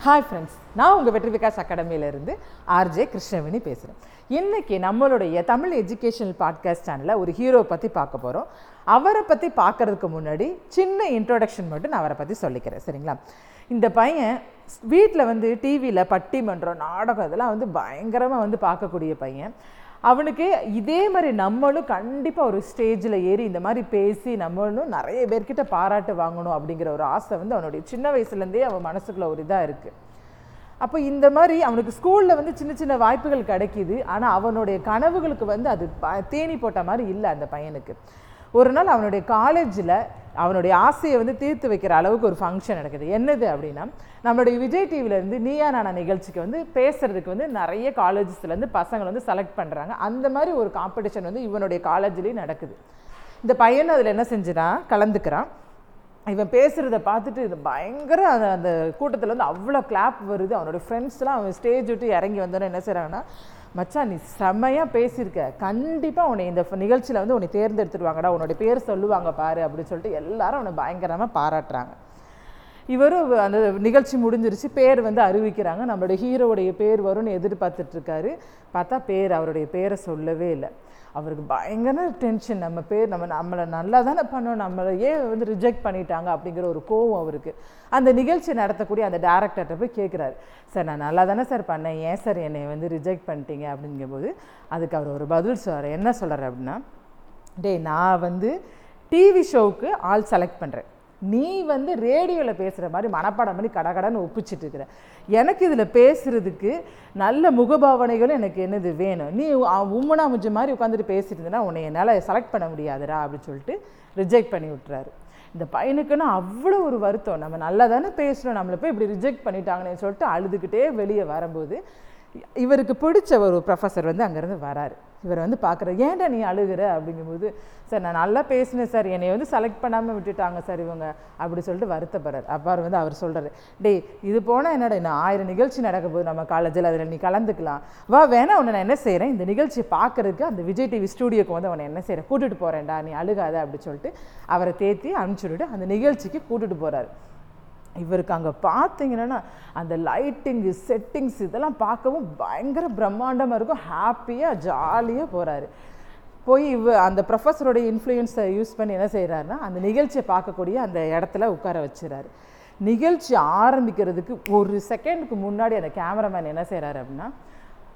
Hi friends நான் உங்கள் வெற்றி விகாஸ் அகாடமியிலேருந்து ஆர்ஜே கிருஷ்ணவேணி பேசுகிறேன் இன்றைக்கி நம்மளுடைய தமிழ் எஜுகேஷனல் பாட்காஸ்ட் சேனலில் ஒரு ஹீரோ பற்றி பார்க்க போகிறோம் அவரை பற்றி பார்க்கறதுக்கு முன்னாடி சின்ன இன்ட்ரோடக்ஷன் மட்டும் நான் அவரை பற்றி சொல்லிக்கிறேன் சரிங்களா? இந்த பையன் வீட்டில் வந்து டிவியில் பட்டிமன்றம் நாடகம் இதெல்லாம் வந்து பயங்கரமாக வந்து பார்க்கக்கூடிய பையன். அவனுக்கு இதே மாதிரி நம்மளும் கண்டிப்பாக ஒரு ஸ்டேஜில் ஏறி இந்த மாதிரி பேசி நம்மளும் நிறைய பேர்கிட்ட பாராட்டு வாங்கணும் அப்படிங்கிற ஒரு ஆசை வந்து அவனுடைய சின்ன வயசுலேருந்தே அவன் மனசுக்குள்ள ஒரு இதாக இருக்குது அப்போ இந்த மாதிரி அவனுக்கு ஸ்கூலில் வந்து சின்ன சின்ன வாய்ப்புகள் கிடைக்கிது. ஆனால் அவனுடைய கனவுகளுக்கு வந்து அது தேனி போட்ட மாதிரி இல்லை அந்த பையனுக்கு. ஒரு நாள் அவனுடைய காலேஜில் அவனுடைய ஆசையை வந்து தீர்த்து வைக்கிற அளவுக்கு ஒரு ஃபங்க்ஷன் நடக்குது. என்னது அப்படின்னா நம்மளுடைய விஜய் டிவிலேருந்து நீயா நானா நிகழ்ச்சிக்கு வந்து பேசுறதுக்கு வந்து நிறைய காலேஜஸ்லேருந்து பசங்களை வந்து செலக்ட் பண்ணுறாங்க அந்த மாதிரி ஒரு காம்படிஷன் வந்து இவனுடைய காலேஜ்லேயும் நடக்குது. இந்த பையன் அதில் என்ன செஞ்சுட்டான் கலந்துக்கிறான். இவன் பேசுகிறத பார்த்துட்டு இது பயங்கர அந்த அந்த கூட்டத்தில் வந்து அவ்வளோ கிளாப் வருது. அவனோட ஃப்ரெண்ட்ஸ்லாம் அவன் ஸ்டேஜ் விட்டு இறங்கி வந்தோன்னே என்ன செய்கிறாங்கன்னா மச்சான் நீ செம்மையாக பேசியிருக்க. கண்டிப்பாக உன்னை இந்த நிகழ்ச்சியில் வந்து உன்னை தேர்ந்தெடுத்துருவாங்கடா. உன்னோட பேர் சொல்லுவாங்க பாரு அப்படின்னு சொல்லிட்டு எல்லாரும் உன்னை பயங்கரமாக பாராட்டுறாங்க. இவரும் அந்த நிகழ்ச்சி முடிஞ்சிருச்சு. பேர் வந்து அறிவிக்கிறாங்க. நம்மளுடைய ஹீரோவுடைய பேர் வரும்னு எதிர்பார்த்துட்ருக்காரு. பார்த்தா பேர் அவருடைய பேரை சொல்லவே இல்லை. அவருக்கு பயங்கர டென்ஷன். நம்ம பேர் நம்ம நம்மளை நல்லா தானே பண்ணோம். நம்மளை ஏன் வந்து ரிஜெக்ட் பண்ணிட்டாங்க அப்படிங்கிற ஒரு கோவம் அவருக்கு. அந்த நிகழ்ச்சி நடத்தக்கூடிய அந்த டேரக்டர்கிட்ட போய் கேட்குறாரு சார் நான் நல்லா தானே சார் பண்ணேன். ஏன் சார் என்னை வந்து ரிஜெக்ட் பண்ணிட்டீங்க? அப்படிங்கும்போது அதுக்கு அவர் ஒரு பதில் சொல்கிறார் என்ன சொல்கிறார் அப்படின்னா டேய் நான் வந்து டிவி ஷோவுக்கு ஆள் செலக்ட் பண்ணுறேன் நீ வந்து ரேடியோவில் பேசுகிற மாதிரி மனப்பாடம் பண்ணி கடகடன்னு ஒப்பிச்சிட்டு இருக்கிற எனக்கு இதில் பேசுகிறதுக்கு நல்ல முகபாவனைகளும் எனக்கு என்னது வேணும். நீ உம்மனா முஞ்ச மாதிரி உட்காந்துட்டு பேசிட்டு இருந்தனா உன்னை என்னால் செலக்ட் பண்ண முடியாதுடா அப்படின்னு சொல்லிட்டு ரிஜெக்ட் பண்ணி விட்டுறாரு. இந்த பையனுக்குன்னா அவ்வளோ ஒரு வருத்தம். நம்ம நல்லா தானே பேசுகிறோம் நம்மளை போய் இப்படி ரிஜெக்ட் பண்ணிட்டாங்கன்னு சொல்லிட்டு அழுதுகிட்டே வெளியே வரும்போது இவருக்கு பிடிச்ச ஒரு ப்ரொஃபஸர் வந்து அங்கேருந்து வராரு. இவர் வந்து பார்க்குற ஏன்டா நீ அழுகுற? அப்படிங்கும்போது சார் நான் நல்லா பேசினேன் சார். என்னை வந்து செலக்ட் பண்ணாமல் விட்டுட்டாங்க சார் இவங்க. அப்படி சொல்லிட்டு வருத்தப்படுறார். அப்பார் வந்து அவர் சொல்கிறாரு டேய் இது போனால் என்னடா இன்னும் ஆயிரம் நிகழ்ச்சி நடக்க போகுது நம்ம காலேஜில் அதில் நீ கலந்துக்கலாம். வா வேணா உன்னை நான் என்ன செய்கிறேன் இந்த நிகழ்ச்சியை பார்க்குறதுக்கு அந்த விஜய் டிவி ஸ்டூடியோக்கு வந்து அவனை என்ன செய்கிறேன் கூட்டிகிட்டு போகிறேன்டா நீ அழுகாத. அப்படி சொல்லிட்டு அவரை தேத்தி அனுப்பிச்சி விட்டுட்டு அந்த நிகழ்ச்சிக்கு கூட்டிகிட்டு போகிறாரு இவருக்கு அங்கே பார்த்தீங்கன்னா அந்த லைட்டிங்கு செட்டிங்ஸ் இதெல்லாம் பார்க்கவும் பயங்கர பிரம்மாண்டமாக இருக்கும். ஹாப்பியாக ஜாலியாக போகிறாரு போய் இவ அந்த ப்ரொஃபஸரோடைய இன்ஃப்ளூயன்ஸை யூஸ் பண்ணி என்ன செய்கிறாருன்னா அந்த நிகழ்ச்சியை பார்க்கக்கூடிய அந்த இடத்துல உட்கார வச்சுறாரு. நிகழ்ச்சி ஆரம்பிக்கிறதுக்கு ஒரு செகண்டுக்கு முன்னாடி அந்த கேமராமேன் என்ன செய்கிறாரு அப்படின்னா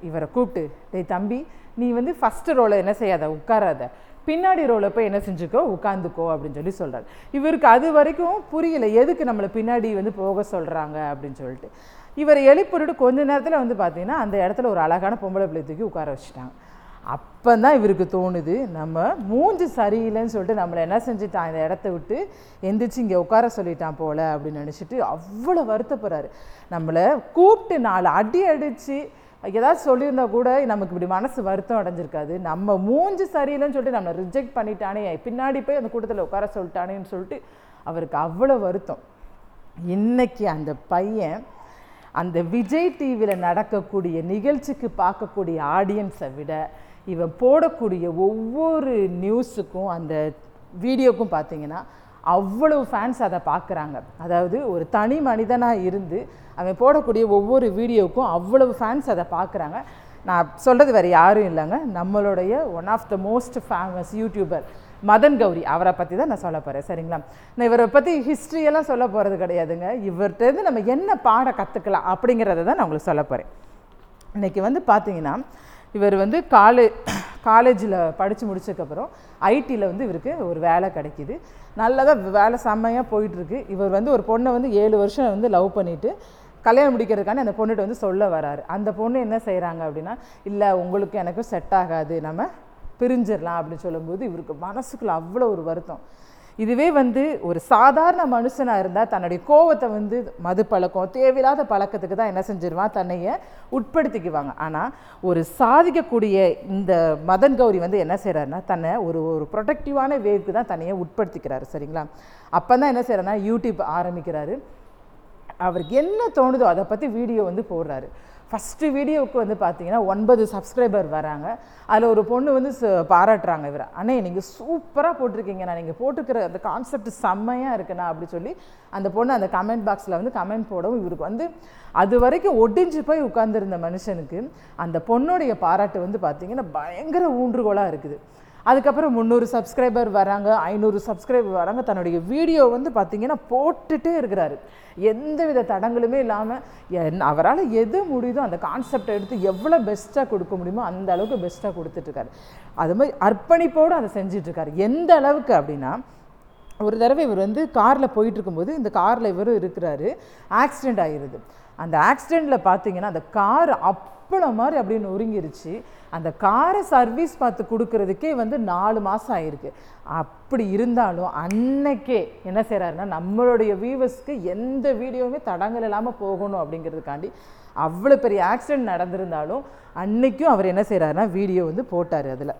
இவரை கூப்பிட்டு டேய் தம்பி நீ வந்து ஃபஸ்ட்டு ரோலை என்ன செய்யாத? உட்காராத. பின்னாடி ரோவில் போய் என்ன செஞ்சுக்கோ உட்காந்துக்கோ அப்படின்னு சொல்லி சொல்கிறார் இவருக்கு அது வரைக்கும் புரியல எதுக்கு நம்மளை பின்னாடி வந்து போக சொல்கிறாங்க அப்படின்னு சொல்லிட்டு. இவரை எழுப்பிட்டு கொஞ்ச நேரத்தில் வந்து பார்த்தீங்கன்னா அந்த இடத்துல ஒரு அழகான பொம்பளை பிள்ளை தூக்கி உட்கார வச்சுட்டாங்க. அப்போ தான் இவருக்கு தோணுது நம்ம மூஞ்சி சரியில்லைன்னு சொல்லிட்டு நம்மளை என்ன செஞ்சுட்டான் இந்த இடத்த விட்டு எந்திரிச்சு இங்கே உட்கார சொல்லிட்டான் போல் அப்படின்னு நினச்சிட்டு அவ்வளோ வருத்தப்படுறாரு. நம்மளை கூப்பிட்டு நாலு அடி அடித்து ஏதாவது சொல்லியிருந்தா கூட நமக்கு இப்படி மனசு வருத்தம் அடைஞ்சிருக்காது. நம்ம மூஞ்சி சரியில்லைன்னு சொல்லிட்டு நம்மளை ரிஜெக்ட் பண்ணிட்டானே பின்னாடி போய் அந்த கூட்டத்தில் உட்கார சொல்லிட்டானேன்னு சொல்லிட்டு அவருக்கு அவ்வளோ வருத்தம். இன்னைக்கு அந்த பையன் அந்த விஜய் டிவியில் நடக்கக்கூடிய நிகழ்ச்சிக்கு பார்க்கக்கூடிய ஆடியன்ஸை விட இவன் போடக்கூடிய ஒவ்வொரு நியூஸுக்கும் அந்த வீடியோக்கும் பார்த்தீங்கன்னா அவ்வளவு ஃபேன்ஸ் அதை பார்க்குறாங்க அதாவது ஒரு தனி மனிதனாக இருந்து அவன் போடக்கூடிய ஒவ்வொரு வீடியோவுக்கும் அவ்வளவு ஃபேன்ஸ் அதை பார்க்குறாங்க நான் சொல்கிறது வேறு யாரும் இல்லைங்க. நம்மளுடைய one of the most famous YouTuber Madan Gowri அவரை பற்றி தான் நான் சொல்ல போகிறேன் சரிங்களா? நான் இவரை பற்றி ஹிஸ்ட்ரியெல்லாம் சொல்ல போகிறது கிடையாதுங்க. இவர்கிட்டருந்து நம்ம என்ன பாட கற்றுக்கலாம் அப்படிங்கிறத தான் நான் உங்களுக்கு சொல்ல போகிறேன் இன்னைக்கு வந்து பார்த்தீங்கன்னா இவர் வந்து காலே காலேஜில் படித்து முடிச்சதுக்கப்புறம் ஐடியில் வந்து இவருக்கு ஒரு வேலை கிடைக்கிது. நல்லதாக வேலை செம்மையாக போயிட்டுருக்கு. இவர் வந்து ஒரு பொண்ணை வந்து ஏழு வருஷம் வந்து லவ் பண்ணிவிட்டு கல்யாணம் முடிக்கிறதுக்கான அந்த பொண்ணுகிட்ட வந்து சொல்ல வராரு. அந்த பொண்ணு என்ன செய்கிறாங்க அப்படின்னா இல்லை உங்களுக்கு எனக்கும் செட் ஆகாது. நம்ம பிரிஞ்சிடலாம் அப்படின்னு சொல்லும்போது இவருக்கு மனசுக்குள்ளே அவ்வளோ ஒரு வருத்தம். இதுவே வந்து ஒரு சாதாரண மனுஷனாக இருந்தால் தன்னுடைய கோவத்தை வந்து மது பழக்கம் தேவையில்லாத பழக்கத்துக்கு தான் என்ன செஞ்சிருவான் தன்னைய உட்படுத்திக்குவாங்க. ஆனால் ஒரு சாதிக்கக்கூடிய இந்த மதன் கௌரி வந்து என்ன செய்கிறாருன்னா தன்னை ஒரு ஒரு ப்ரொடக்டிவான வேவுக்கு தான் தன்னையை உட்படுத்திக்கிறாரு சரிங்களா? அப்போ தான் என்ன செய்கிறாருன்னா யூடியூப் ஆரம்பிக்கிறாரு. அவருக்கு என்ன தோணுதோ அதை பற்றி வீடியோ வந்து போடுறாரு. ஃபஸ்ட்டு வீடியோவுக்கு வந்து பார்த்தீங்கன்னா ஒன்பது சப்ஸ்கிரைபர் வராங்க. அதில் ஒரு பொண்ணு வந்து ச- பாராட்டுறாங்க இவரை. அண்ணே நீங்கள் சூப்பராக போட்டிருக்கீங்கண்ணா. நீங்கள் போட்டுருக்கிற அந்த கான்செப்ட் செம்மையாக இருக்குண்ணா அப்படி சொல்லி அந்த பொண்ணு அந்த கமெண்ட் பாக்ஸில் வந்து கமெண்ட் போடவும் இவருக்கு வந்து அது வரைக்கும் ஒடிஞ்சு போய் உட்காந்துருந்த மனுஷனுக்கு அந்த பொண்ணுடைய பாராட்டு வந்து பார்த்திங்கன்னா பயங்கர ஊன்றுகோலாக இருக்குது. அதுக்கப்புறம் முந்நூறு சப்ஸ்கிரைபர் வராங்க ஐநூறு சப்ஸ்கிரைபர் வராங்க. தன்னுடைய வீடியோ வந்து பார்த்தீங்கன்னா போட்டுகிட்டே இருக்கிறாரு. எந்தவித தடங்களுமே இல்லாமல் அவரால் எது முடியுதோ அந்த கான்செப்டை எடுத்து எவ்வளோ பெஸ்ட்டாக கொடுக்க முடியுமோ அந்த அளவுக்கு பெஸ்ட்டாக கொடுத்துட்ருக்காரு அது மாதிரி அர்ப்பணிப்போடு அதை செஞ்சிட்ருக்காரு எந்த அளவுக்கு அப்படின்னா ஒரு தடவை இவர் வந்து காரில் போயிட்டுருக்கும்போது இந்த காரில் இவரும் இருக்கிறாரு. ஆக்சிடெண்ட் ஆகிருது அந்த ஆக்சிடெண்ட்டில் பார்த்தீங்கன்னா அந்த கார் அப்பளம் மாதிரி அப்படின்னு நொறுங்கிருச்சு. அந்த காரை சர்வீஸ் பார்த்து கொடுக்கறதுக்கே வந்து நாலு மாதம் ஆயிருக்கு. அப்படி இருந்தாலும் அன்னைக்கே என்ன செய்கிறாருன்னா நம்மளுடைய வியூவர்ஸ்க்கு எந்த வீடியோவுமே தடங்கள் இல்லாமல் போகணும் அப்படிங்கிறதுக்காண்டி அவ்வளோ பெரிய ஆக்சிடெண்ட் நடந்திருந்தாலும் அன்னைக்கும் அவர் என்ன செய்கிறாருன்னா வீடியோ வந்து போட்டார் அதில்.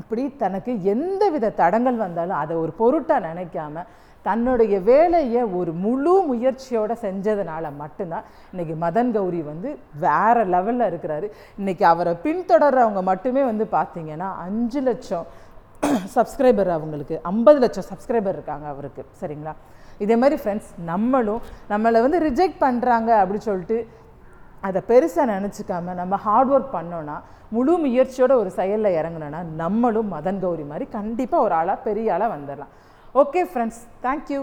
இப்படி தனக்கு எந்த வித தடங்கள் வந்தாலும் அதை ஒரு பொருட்டாக நினைக்காம தன்னுடைய வேலையை ஒரு முழு முயற்சியோடு செஞ்சதுனால மட்டும்தான் இன்றைக்கி மதன் கௌரி வந்து வேறு லெவலில் இருக்கிறாரு. இன்றைக்கி அவரை பின்தொடர்றவங்க மட்டுமே வந்து பார்த்திங்கன்னா அஞ்சு லட்சம் சப்ஸ்கிரைபர் அவங்களுக்கு ஐம்பது லட்சம் சப்ஸ்கிரைபர் இருக்காங்க அவருக்கு. சரிங்களா? இதே மாதிரி ஃப்ரெண்ட்ஸ் நம்மளும் நம்மளை வந்து ரிஜெக்ட் பண்ணுறாங்க அப்படி சொல்லிட்டு அதை பெருசாக நினச்சிக்காம நம்ம ஹார்ட் ஒர்க் பண்ணோன்னா முழு முயற்சியோட ஒரு செயலில் இறங்கினோன்னா நம்மளும் மதன் கௌரி மாதிரி கண்டிப்பாக ஒரு ஆளாக பெரிய ஆளாக வந்துடலாம் ஓகே ஃப்ரெண்ட்ஸ் தேங்க்யூ